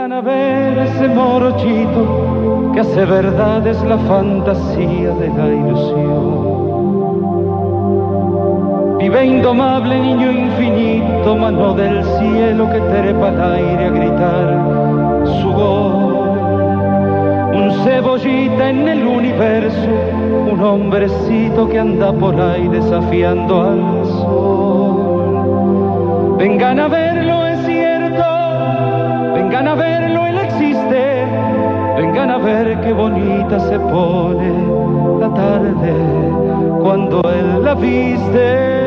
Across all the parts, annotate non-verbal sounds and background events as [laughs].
A ver ese morochito que hace verdad es la fantasía de la ilusión. Vive indomable niño infinito, mano del cielo que trepa al aire a gritar su gol. Un cebollita en el universo, un hombrecito que anda por ahí desafiando al sol. Vengan a verlo, es vengan a verlo, él existe. Vengan a ver qué bonita se pone la tarde cuando él la viste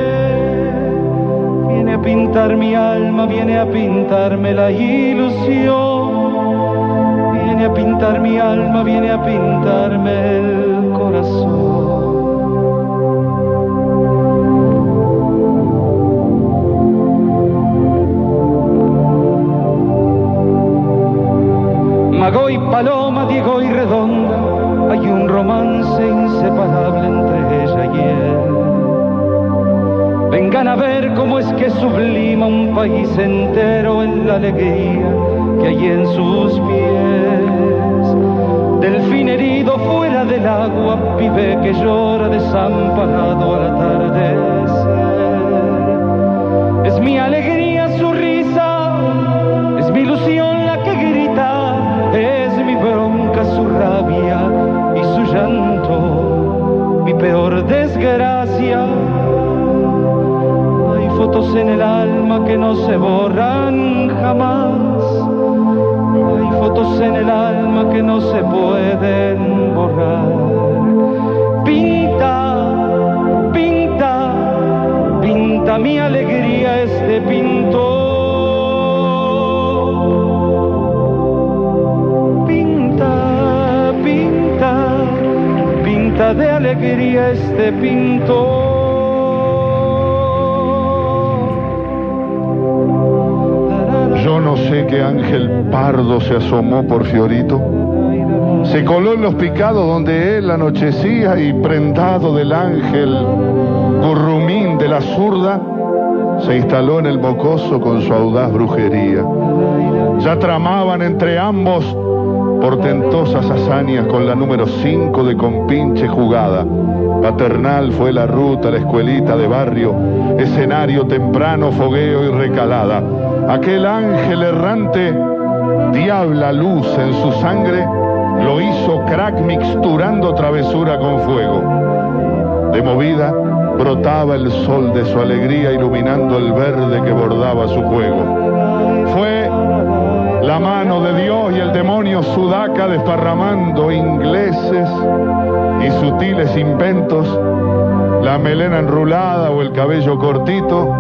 viene a pintar mi alma, viene a pintarme la ilusión, viene a pintar mi alma, viene a pintarme el corazón. Mago y Paloma, Diego y Redonda, hay un romance inseparable entre ella y él. Vengan a ver cómo es que sublima un país entero en la alegría que hay en sus pies. Delfín herido fuera del agua, pibe que llora desamparado al atardecer. Desgracia fotos en el alma que no se borran jamás. Hay fotos en el alma que no se pueden borrar. Pinta, pinta, pinta mi alegría este pintor. Alegría este pintor. Yo no sé qué ángel pardo se asomó por Fiorito. Se coló en los picados donde él anochecía y prendado del ángel gurrumín de la zurda, se instaló en el mocoso con su audaz brujería. Ya tramaban entre ambos portentosas hazañas con la número 5 de compinche jugada. Paternal fue la ruta, la escuelita de barrio, escenario temprano, fogueo y recalada. Aquel ángel errante, diabla luz en su sangre, lo hizo crack mixturando travesura con fuego. De movida brotaba el sol de su alegría iluminando el verde que bordaba su juego. Fue la mano de Dios y el demonio sudaca desparramando ingleses y sutiles inventos, la melena enrulada o el cabello cortito,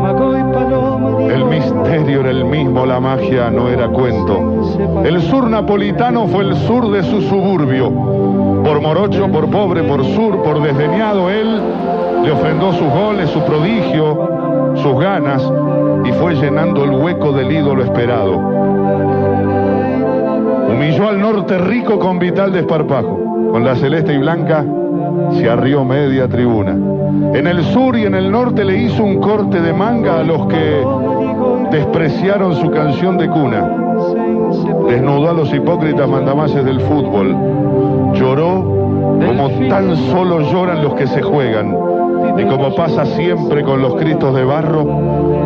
el misterio era el mismo, la magia no era cuento. El sur napolitano fue el sur de su suburbio. Por morocho, por pobre, por sur, por desdeñado, él le ofrendó sus goles, su prodigio, sus ganas, y fue llenando el hueco del ídolo esperado. Humilló al norte rico con vital desparpajo. Con la celeste y blanca se arrió media tribuna. En el sur y en el norte le hizo un corte de manga a los que despreciaron su canción de cuna. Desnudó a los hipócritas mandamases del fútbol. Lloró como tan solo lloran los que se juegan. Y como pasa siempre con los cristos de barro,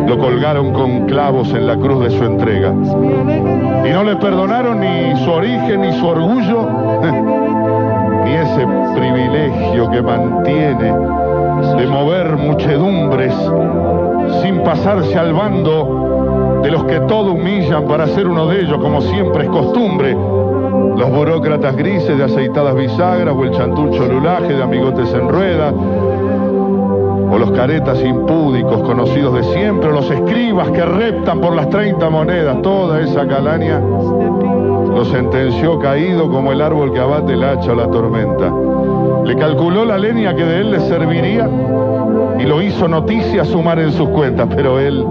lo colgaron con clavos en la cruz de su entrega. Y no le perdonaron ni su origen ni su orgullo, [laughs] ni ese privilegio que mantiene de mover muchedumbres sin pasarse al bando de los que todo humillan para ser uno de ellos, como siempre es costumbre. Los burócratas grises de aceitadas bisagras o el chantucho lulaje de amigotes en rueda o los caretas impúdicos conocidos de siempre, o los escribas que reptan por las 30 monedas, toda esa calaña lo sentenció caído como el árbol que abate el hacha o la tormenta. Le calculó la leña que de él le serviría y lo hizo noticia sumar en sus cuentas, pero él,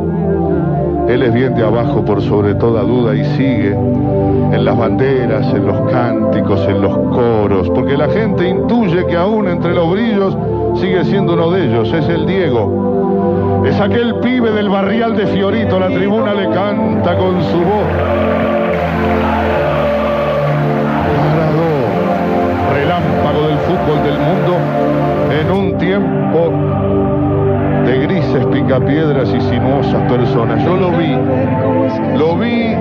él es bien de abajo por sobre toda duda y sigue en las banderas, en los cánticos, en los coros, porque la gente intuye que aún entre los brillos sigue siendo uno de ellos, es el Diego. Es aquel pibe del barrial de Fiorito, la tribuna le canta con su voz. Parado, relámpago del fútbol del mundo, picapiedras y sinuosas personas. Yo lo vi, lo vi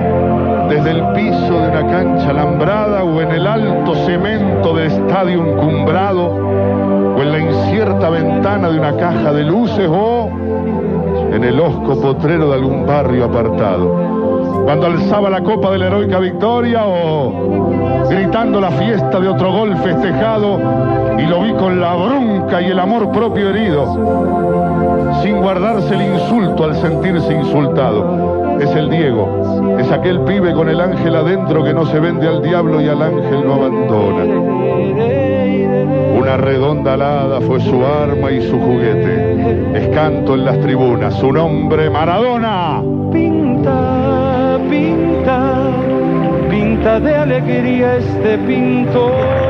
desde el piso de una cancha alambrada o en el alto cemento del estadio encumbrado o en la incierta ventana de una caja de luces o en el osco potrero de algún barrio apartado. Cuando alzaba la copa de la heroica victoria o gritando la fiesta de otro gol festejado y lo vi con la bronca y el amor propio herido, sin guardarse el insulto al sentirse insultado. Es el Diego, es aquel pibe con el ángel adentro que no se vende al diablo y al ángel no abandona. Una redonda alada fue su arma y su juguete. Es canto en las tribunas, su nombre Maradona. Pinta, de alegría este pintor.